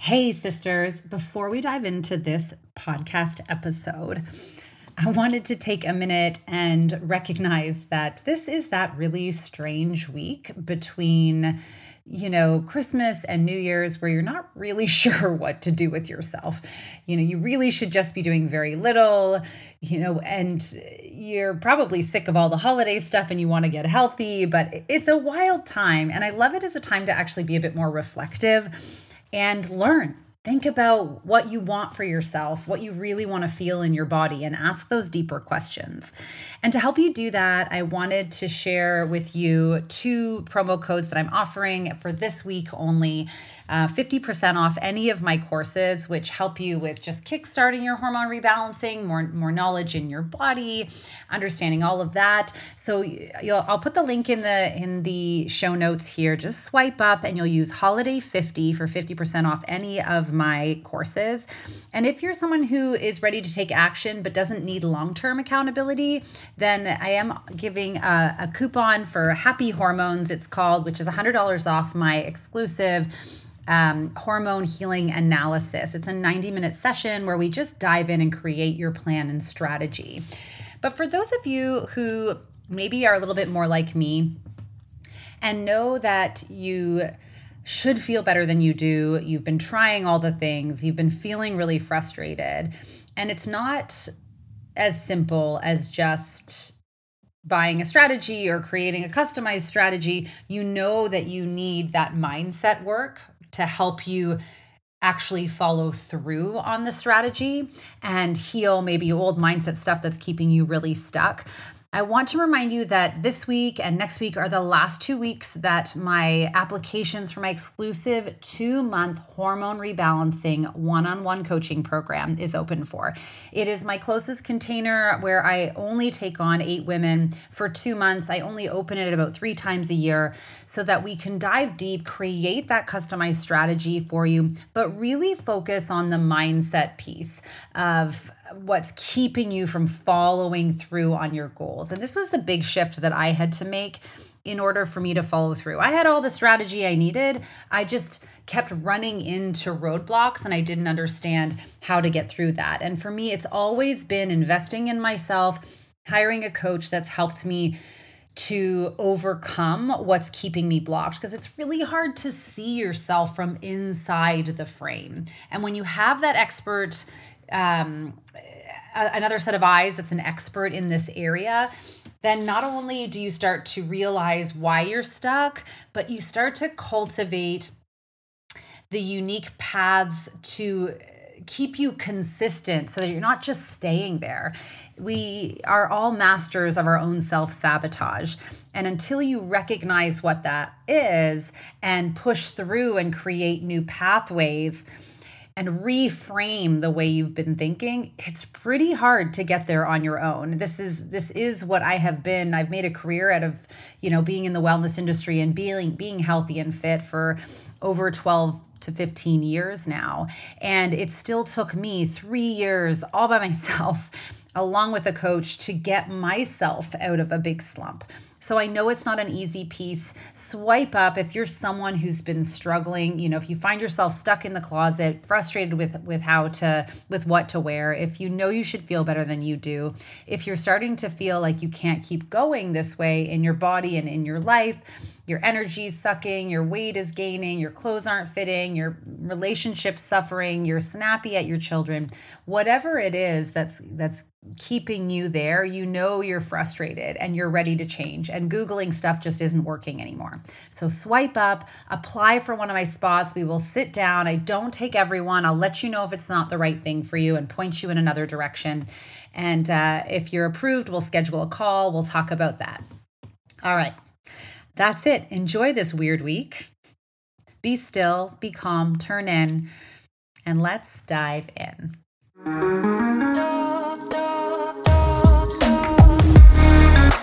Hey, sisters, before we dive into this podcast episode, I wanted to take a minute and recognize that this is that really strange week between, you know, Christmas and New Year's where you're not really sure what to do with yourself. You know, you really should just be doing very little, you know, and you're probably sick of all the holiday stuff and you want to get healthy, but it's a wild time. And I love it as a time to actually be a bit more reflective and learn. Think about what you want for yourself, what you really want to feel in your body, and ask those deeper questions. And to help you do that, I wanted to share with you two promo codes that I'm offering for this week only uh, 50% off any of my courses, which help you with just kickstarting your hormone rebalancing, more, more knowledge in your body, understanding all of that. So you'll, I'll put the link in the in the show notes here. Just swipe up and you'll use holiday 50 for 50% off any of my courses. And if you're someone who is ready to take action but doesn't need long-term accountability, then I am giving a, a coupon for Happy Hormones, it's called, which is $100 off my exclusive um, hormone healing analysis. It's a 90 minute session where we just dive in and create your plan and strategy. But for those of you who maybe are a little bit more like me and know that you should feel better than you do, you've been trying all the things, you've been feeling really frustrated, and it's not as simple as just buying a strategy or creating a customized strategy, you know that you need that mindset work to help you actually follow through on the strategy and heal maybe old mindset stuff that's keeping you really stuck. I want to remind you that this week and next week are the last two weeks that my applications for my exclusive two month hormone rebalancing one on one coaching program is open for. It is my closest container where I only take on eight women for two months. I only open it about three times a year so that we can dive deep, create that customized strategy for you, but really focus on the mindset piece of what's keeping you from following through on your goals. And this was the big shift that I had to make in order for me to follow through. I had all the strategy I needed. I just kept running into roadblocks and I didn't understand how to get through that. And for me, it's always been investing in myself, hiring a coach that's helped me to overcome what's keeping me blocked because it's really hard to see yourself from inside the frame. And when you have that expert um, another set of eyes that's an expert in this area, then not only do you start to realize why you're stuck, but you start to cultivate the unique paths to keep you consistent so that you're not just staying there. We are all masters of our own self sabotage. And until you recognize what that is and push through and create new pathways, and reframe the way you've been thinking it's pretty hard to get there on your own. This is this is what i have been. I've made a career out of you know being in the wellness industry and being being healthy and fit for over 12 to 15 years now. And it still took me 3 years all by myself along with a coach to get myself out of a big slump so I know it's not an easy piece. Swipe up if you're someone who's been struggling, you know, if you find yourself stuck in the closet, frustrated with with how to with what to wear, if you know you should feel better than you do, if you're starting to feel like you can't keep going this way in your body and in your life, your energy's sucking, your weight is gaining, your clothes aren't fitting, your relationship's suffering, you're snappy at your children, whatever it is that's that's keeping you there, you know you're frustrated and you're ready to And Googling stuff just isn't working anymore. So swipe up, apply for one of my spots. We will sit down. I don't take everyone. I'll let you know if it's not the right thing for you and point you in another direction. And uh, if you're approved, we'll schedule a call. We'll talk about that. All right. That's it. Enjoy this weird week. Be still, be calm, turn in, and let's dive in.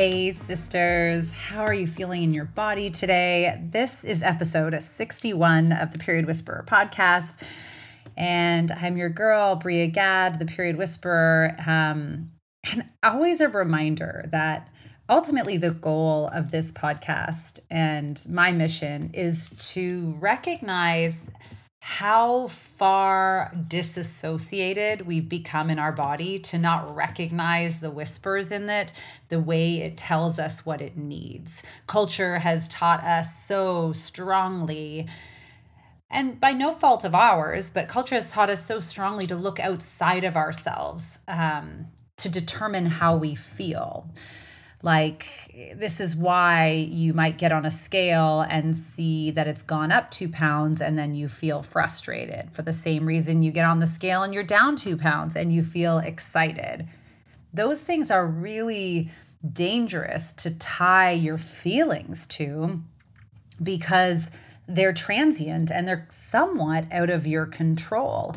Hey, sisters, how are you feeling in your body today? This is episode 61 of the Period Whisperer podcast. And I'm your girl, Bria Gad, the Period Whisperer. Um, and always a reminder that ultimately the goal of this podcast and my mission is to recognize how far disassociated we've become in our body to not recognize the whispers in it the way it tells us what it needs. Culture has taught us so strongly. And by no fault of ours, but culture has taught us so strongly to look outside of ourselves um, to determine how we feel. Like, this is why you might get on a scale and see that it's gone up two pounds, and then you feel frustrated. For the same reason, you get on the scale and you're down two pounds and you feel excited. Those things are really dangerous to tie your feelings to because they're transient and they're somewhat out of your control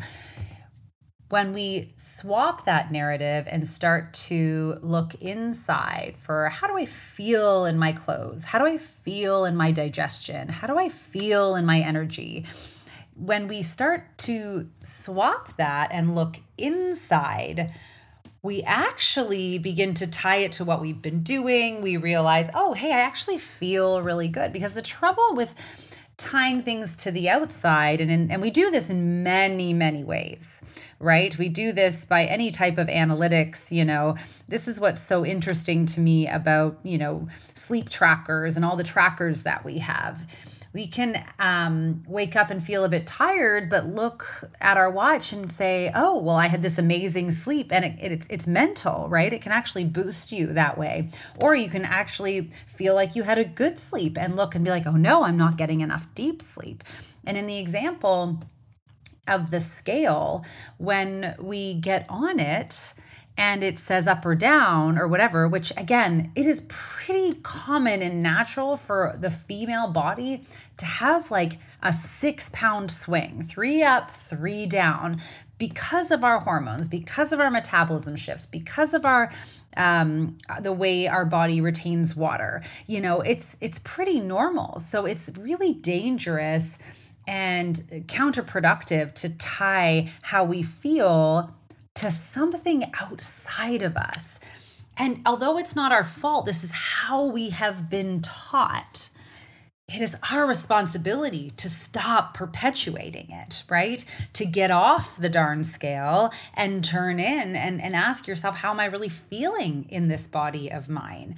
when we swap that narrative and start to look inside for how do I feel in my clothes? How do I feel in my digestion? How do I feel in my energy? When we start to swap that and look inside, we actually begin to tie it to what we've been doing. We realize, oh, hey, I actually feel really good. Because the trouble with tying things to the outside and in, and we do this in many many ways right? We do this by any type of analytics you know. This is what's so interesting to me about you know sleep trackers and all the trackers that we have we can um, wake up and feel a bit tired, but look at our watch and say, "Oh, well, I had this amazing sleep," and it, it, it's it's mental, right? It can actually boost you that way, or you can actually feel like you had a good sleep and look and be like, "Oh no, I'm not getting enough deep sleep." And in the example of the scale, when we get on it and it says up or down or whatever, which again, it is pretty common and natural for the female body to have like a six pound swing, three up, three down, because of our hormones, because of our metabolism shifts, because of our um, the way our body retains water. You know, it's it's pretty normal. So it's really dangerous and counterproductive to tie how we feel to something outside of us. And although it's not our fault, this is how we have been taught. It is our responsibility to stop perpetuating it, right? To get off the darn scale and turn in and, and ask yourself, how am I really feeling in this body of mine?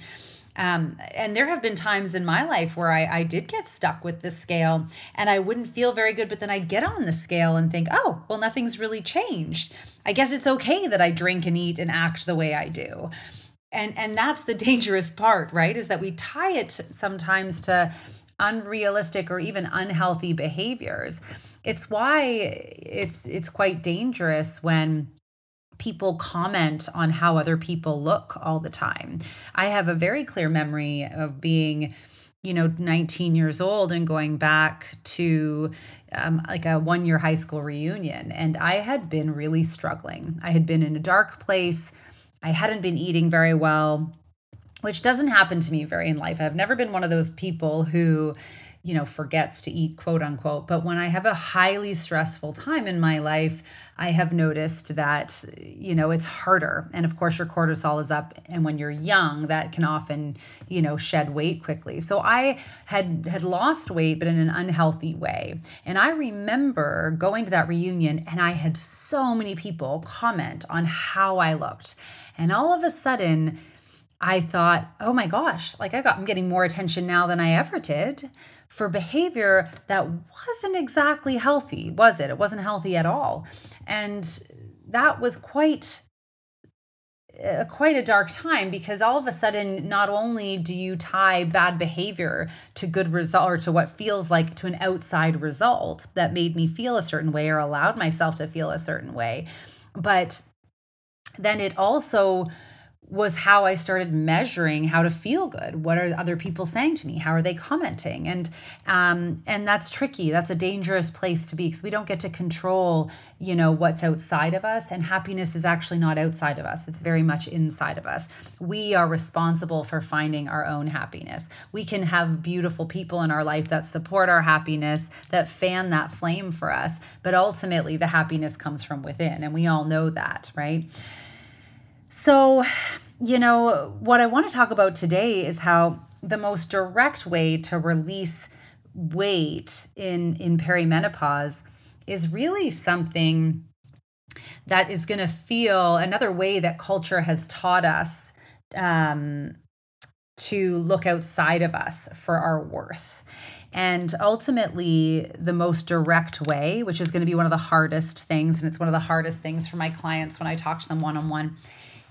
Um, and there have been times in my life where I, I did get stuck with the scale and I wouldn't feel very good, but then I'd get on the scale and think, oh, well, nothing's really changed. I guess it's okay that I drink and eat and act the way I do. And, and that's the dangerous part, right? Is that we tie it sometimes to unrealistic or even unhealthy behaviors. It's why it's it's quite dangerous when people comment on how other people look all the time. I have a very clear memory of being you know 19 years old and going back to um, like a one year high school reunion and i had been really struggling. I had been in a dark place. I hadn't been eating very well which doesn't happen to me very in life. I've never been one of those people who you know, forgets to eat, quote unquote. But when I have a highly stressful time in my life, I have noticed that, you know, it's harder. And of course, your cortisol is up. And when you're young, that can often, you know, shed weight quickly. So I had had lost weight, but in an unhealthy way. And I remember going to that reunion and I had so many people comment on how I looked. And all of a sudden, I thought, oh my gosh, like I got I'm getting more attention now than I ever did for behavior that wasn't exactly healthy, was it? It wasn't healthy at all. And that was quite uh, quite a dark time because all of a sudden not only do you tie bad behavior to good result or to what feels like to an outside result that made me feel a certain way or allowed myself to feel a certain way but then it also was how I started measuring how to feel good. What are other people saying to me? How are they commenting? And um, and that's tricky. That's a dangerous place to be because we don't get to control, you know, what's outside of us. And happiness is actually not outside of us. It's very much inside of us. We are responsible for finding our own happiness. We can have beautiful people in our life that support our happiness, that fan that flame for us. But ultimately, the happiness comes from within, and we all know that, right? So, you know, what I want to talk about today is how the most direct way to release weight in in perimenopause is really something that is going to feel another way that culture has taught us um, to look outside of us for our worth. And ultimately, the most direct way, which is going to be one of the hardest things, and it's one of the hardest things for my clients when I talk to them one on one,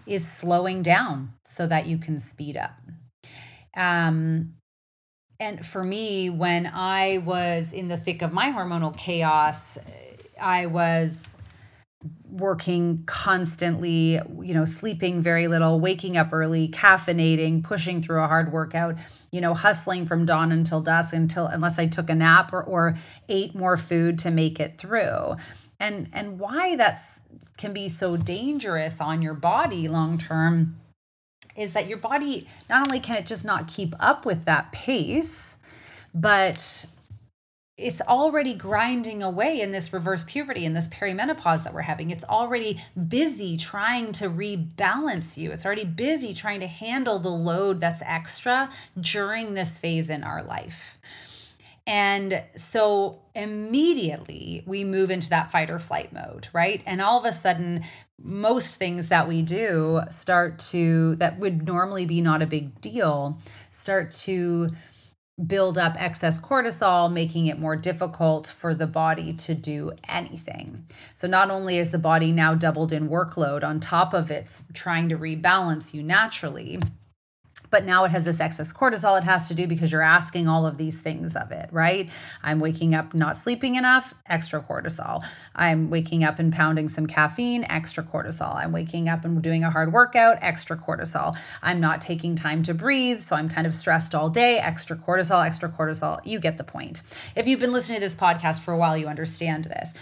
is slowing down so that you can speed up. Um, and for me, when I was in the thick of my hormonal chaos, I was working constantly, you know, sleeping very little, waking up early, caffeinating, pushing through a hard workout, you know, hustling from dawn until dusk until unless I took a nap or, or ate more food to make it through. And and why that's can be so dangerous on your body long term is that your body not only can it just not keep up with that pace, but it's already grinding away in this reverse puberty in this perimenopause that we're having. It's already busy trying to rebalance you. It's already busy trying to handle the load that's extra during this phase in our life. And so immediately we move into that fight or flight mode, right? And all of a sudden, most things that we do start to, that would normally be not a big deal, start to build up excess cortisol, making it more difficult for the body to do anything. So, not only is the body now doubled in workload on top of it's trying to rebalance you naturally but now it has this excess cortisol it has to do because you're asking all of these things of it, right? I'm waking up not sleeping enough, extra cortisol. I'm waking up and pounding some caffeine, extra cortisol. I'm waking up and doing a hard workout, extra cortisol. I'm not taking time to breathe, so I'm kind of stressed all day, extra cortisol, extra cortisol. You get the point. If you've been listening to this podcast for a while, you understand this.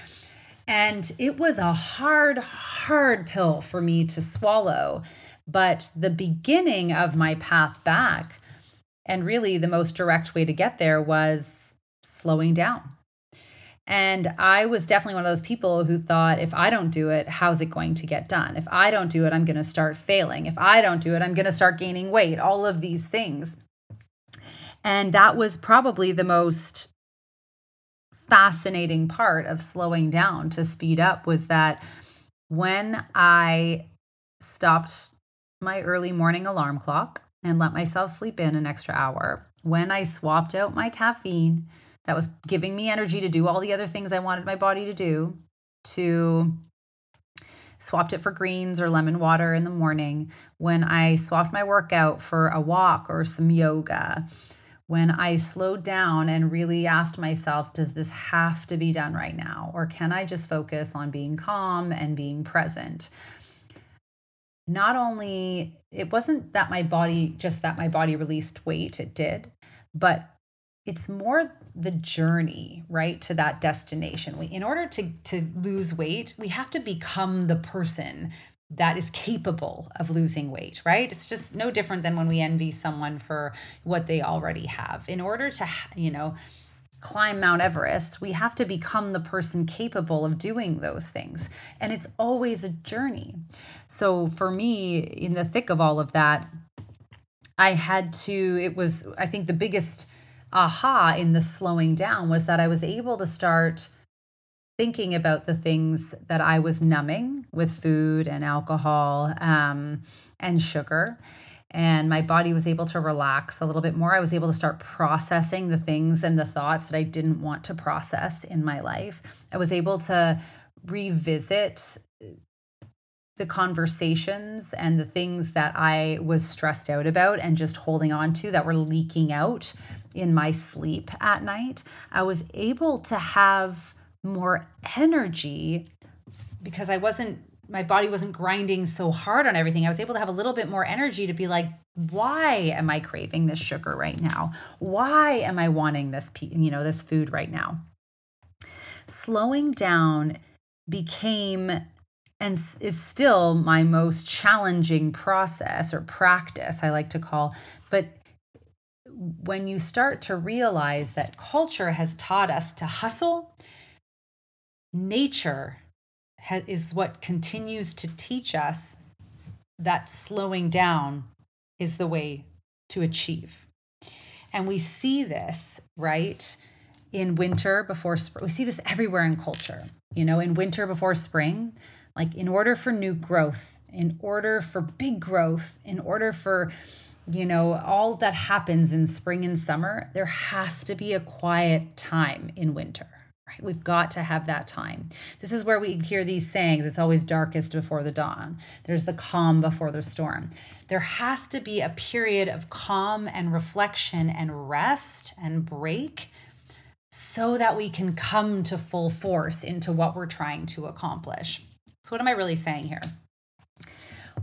And it was a hard, hard pill for me to swallow but the beginning of my path back, and really the most direct way to get there, was slowing down. And I was definitely one of those people who thought, if I don't do it, how's it going to get done? If I don't do it, I'm going to start failing. If I don't do it, I'm going to start gaining weight, all of these things. And that was probably the most fascinating part of slowing down to speed up was that when I stopped my early morning alarm clock and let myself sleep in an extra hour. When I swapped out my caffeine, that was giving me energy to do all the other things I wanted my body to do, to swapped it for greens or lemon water in the morning. When I swapped my workout for a walk or some yoga. When I slowed down and really asked myself, does this have to be done right now? Or can I just focus on being calm and being present? Not only it wasn't that my body just that my body released weight it did but it's more the journey right to that destination we in order to to lose weight we have to become the person that is capable of losing weight, right? It's just no different than when we envy someone for what they already have. In order to, you know, climb Mount Everest, we have to become the person capable of doing those things. And it's always a journey. So for me, in the thick of all of that, I had to, it was, I think the biggest aha in the slowing down was that I was able to start thinking about the things that I was numbing with food and alcohol um, and sugar. And my body was able to relax a little bit more. I was able to start processing the things and the thoughts that I didn't want to process in my life. I was able to revisit the conversations and the things that I was stressed out about and just holding on to that were leaking out in my sleep at night. I was able to have more energy because I wasn't my body wasn't grinding so hard on everything. I was able to have a little bit more energy to be like, why am I craving this sugar right now? Why am I wanting this, you know, this food right now? Slowing down became and is still my most challenging process or practice, I like to call. But when you start to realize that culture has taught us to hustle, nature is what continues to teach us that slowing down is the way to achieve. And we see this, right, in winter before spring. We see this everywhere in culture. You know, in winter before spring, like in order for new growth, in order for big growth, in order for you know, all that happens in spring and summer, there has to be a quiet time in winter right? We've got to have that time. This is where we hear these sayings it's always darkest before the dawn, there's the calm before the storm. There has to be a period of calm and reflection and rest and break so that we can come to full force into what we're trying to accomplish. So, what am I really saying here?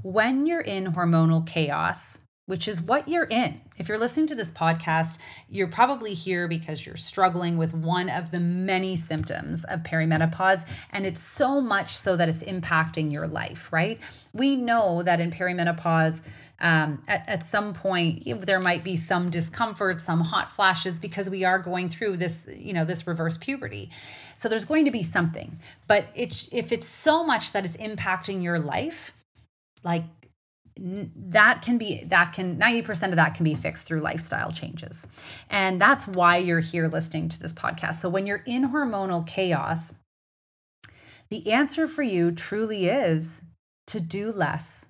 When you're in hormonal chaos, which is what you're in. If you're listening to this podcast, you're probably here because you're struggling with one of the many symptoms of perimenopause. And it's so much so that it's impacting your life, right? We know that in perimenopause, um, at, at some point you know, there might be some discomfort some hot flashes because we are going through this you know this reverse puberty so there's going to be something but it, if it's so much that it's impacting your life like that can be that can 90% of that can be fixed through lifestyle changes. And that's why you're here listening to this podcast. So when you're in hormonal chaos the answer for you truly is to do less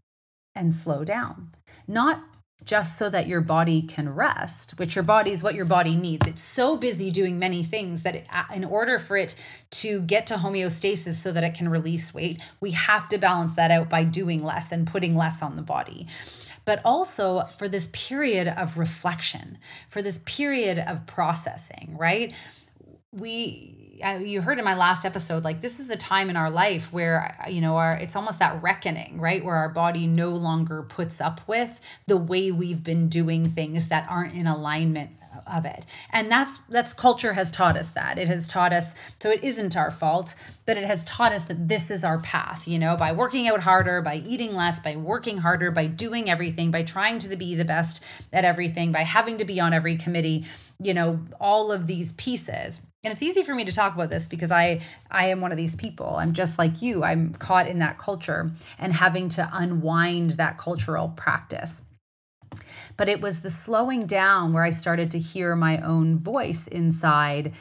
and slow down. Not just so that your body can rest, which your body is what your body needs. It's so busy doing many things that it, in order for it to get to homeostasis so that it can release weight, we have to balance that out by doing less and putting less on the body. But also for this period of reflection, for this period of processing, right? We you heard in my last episode like this is a time in our life where you know our it's almost that reckoning right? Where our body no longer puts up with the way we've been doing things that aren't in alignment of it. And that's that's culture has taught us that. It has taught us so it isn't our fault but it has taught us that this is our path you know by working out harder by eating less by working harder by doing everything by trying to be the best at everything by having to be on every committee you know all of these pieces. And it's easy for me to talk about this because i i am one of these people. I'm just like you. I'm caught in that culture and having to unwind that cultural practice. But it was the slowing down where i started to hear my own voice inside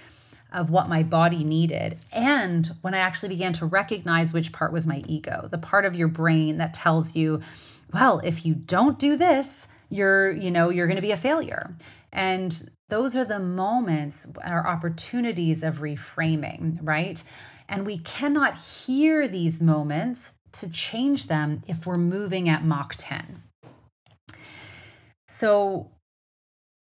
of what my body needed and when i actually began to recognize which part was my ego the part of your brain that tells you well if you don't do this you're you know you're going to be a failure. And those are the moments, our opportunities of reframing, right? And we cannot hear these moments to change them if we're moving at Mach 10. So,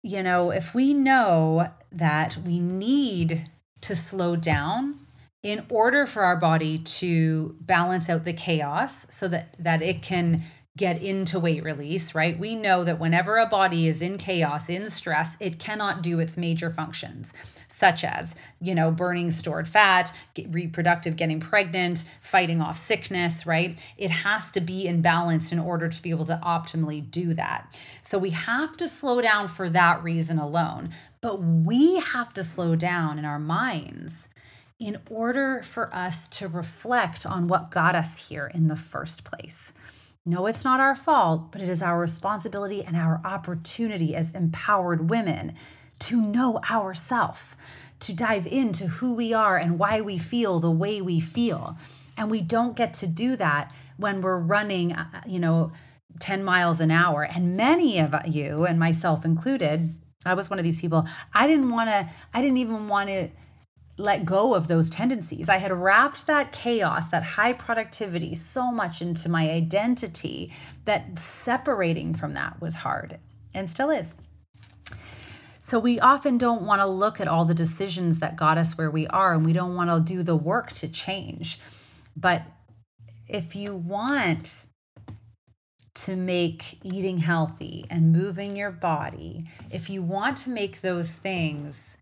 you know, if we know that we need to slow down in order for our body to balance out the chaos so that that it can get into weight release, right? We know that whenever a body is in chaos, in stress, it cannot do its major functions. such as, you know, burning stored fat, reproductive, getting pregnant, fighting off sickness, right? It has to be in balance in order to be able to optimally do that. So we have to slow down for that reason alone. But we have to slow down in our minds in order for us to reflect on what got us here in the first place. No, it's not our fault, but it is our responsibility and our opportunity as empowered women to know ourself, to dive into who we are and why we feel the way we feel. And we don't get to do that when we're running, uh, you know, 10 miles an hour. And many of you, and myself included, I was one of these people, I didn't want to, I didn't even want to let go of those tendencies. I had wrapped that chaos, that high productivity so much into my identity that separating from that was hard and still is. So we often don't want to look at all the decisions that got us where we are and we don't want to do the work to change. But if you want to make eating healthy and moving your body, if you want to make those things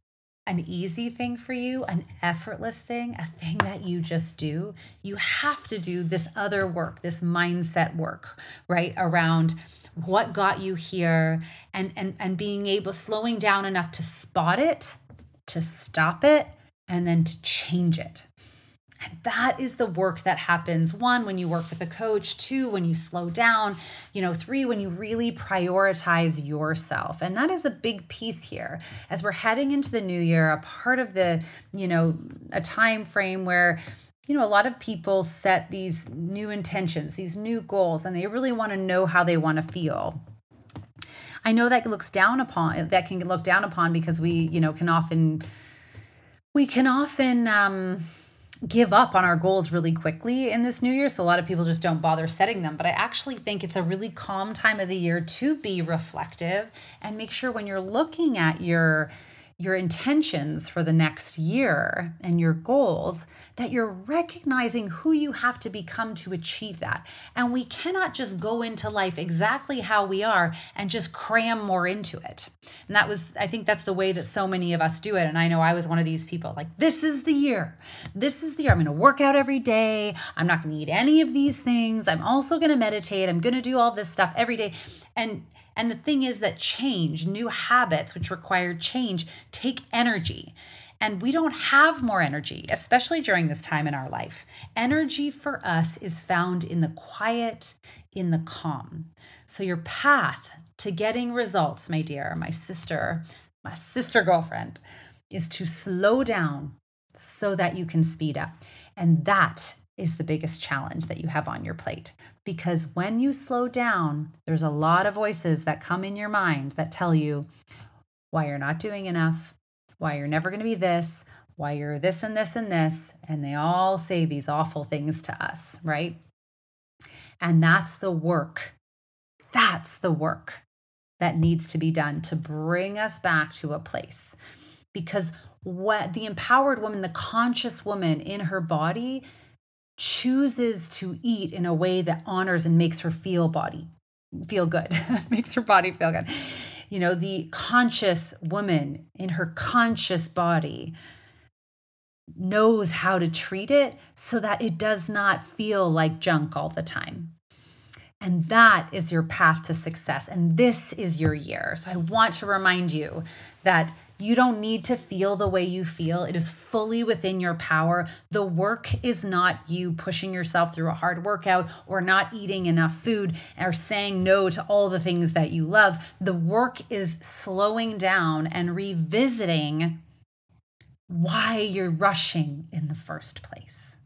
an easy thing for you, an effortless thing, a thing that you just do, you have to do this other work, this mindset work, right? Around what got you here and and and being able slowing down enough to spot it, to stop it, and then to change it. And that is the work that happens one, when you work with a coach, two, when you slow down, you know, three, when you really prioritize yourself. And that is a big piece here. As we're heading into the new year, a part of the, you know, a time frame where you know, a lot of people set these new intentions, these new goals, and they really want to know how they want to feel. I know that looks down upon that can look down upon because we, you know, can often we can often um give up on our goals really quickly in this new year. So a lot of people just don't bother setting them. But I actually think it's a really calm time of the year to be reflective and make sure when you're looking at your your intentions for the next year and your goals that you're recognizing who you have to become to achieve that. And we cannot just go into life exactly how we are and just cram more into it. And that was, I think that's the way that so many of us do it. And I know I was one of these people like, this is the year. This is the year. I'm going to work out every day. I'm not going to eat any of these things. I'm also going to meditate. I'm going to do all this stuff every day. And and the thing is that change, new habits, which require change, take energy. And we don't have more energy, especially during this time in our life. Energy for us is found in the quiet, in the calm. So, your path to getting results, my dear, my sister, my sister girlfriend, is to slow down so that you can speed up. And that is the biggest challenge that you have on your plate. Because when you slow down, there's a lot of voices that come in your mind that tell you why you're not doing enough, why you're never going to be this, why you're this and this and this. And they all say these awful things to us, right? And that's the work. That's the work that needs to be done to bring us back to a place. Because what the empowered woman, the conscious woman in her body, chooses to eat in a way that honors and makes her feel body feel good makes her body feel good. You know the conscious woman in her conscious body knows how to treat it so that it does not feel like junk all the time. And that is your path to success. And this is your year. So i want to remind you that you don't need to feel the way you feel. It is fully within your power. The work is not you pushing yourself through a hard workout or not eating enough food or saying no to all the things that you love. The work is slowing down and revisiting why you're rushing in the first place.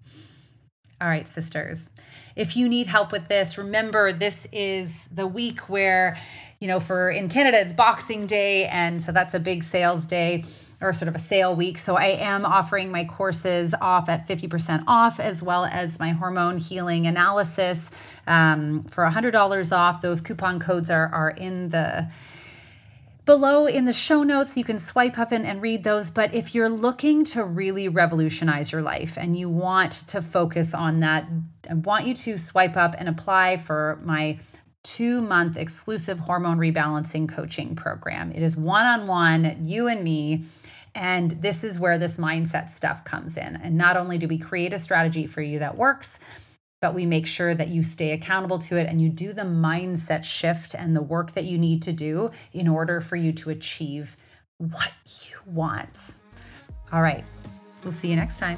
All right, sisters. If you need help with this, remember this is the week where, you know, for in Canada, it's Boxing Day. And so that's a big sales day or sort of a sale week. So I am offering my courses off at 50% off, as well as my hormone healing analysis um, for $100 off. Those coupon codes are, are in the Below in the show notes, you can swipe up and, and read those. But if you're looking to really revolutionize your life and you want to focus on that, I want you to swipe up and apply for my two month exclusive hormone rebalancing coaching program. It is one on one, you and me And this is where this mindset stuff comes in. And not only do we create a strategy for you that works, but we make sure that you stay accountable to it and you do the mindset shift and the work that you need to do in order for you to achieve what you want. All right, we'll see you next time.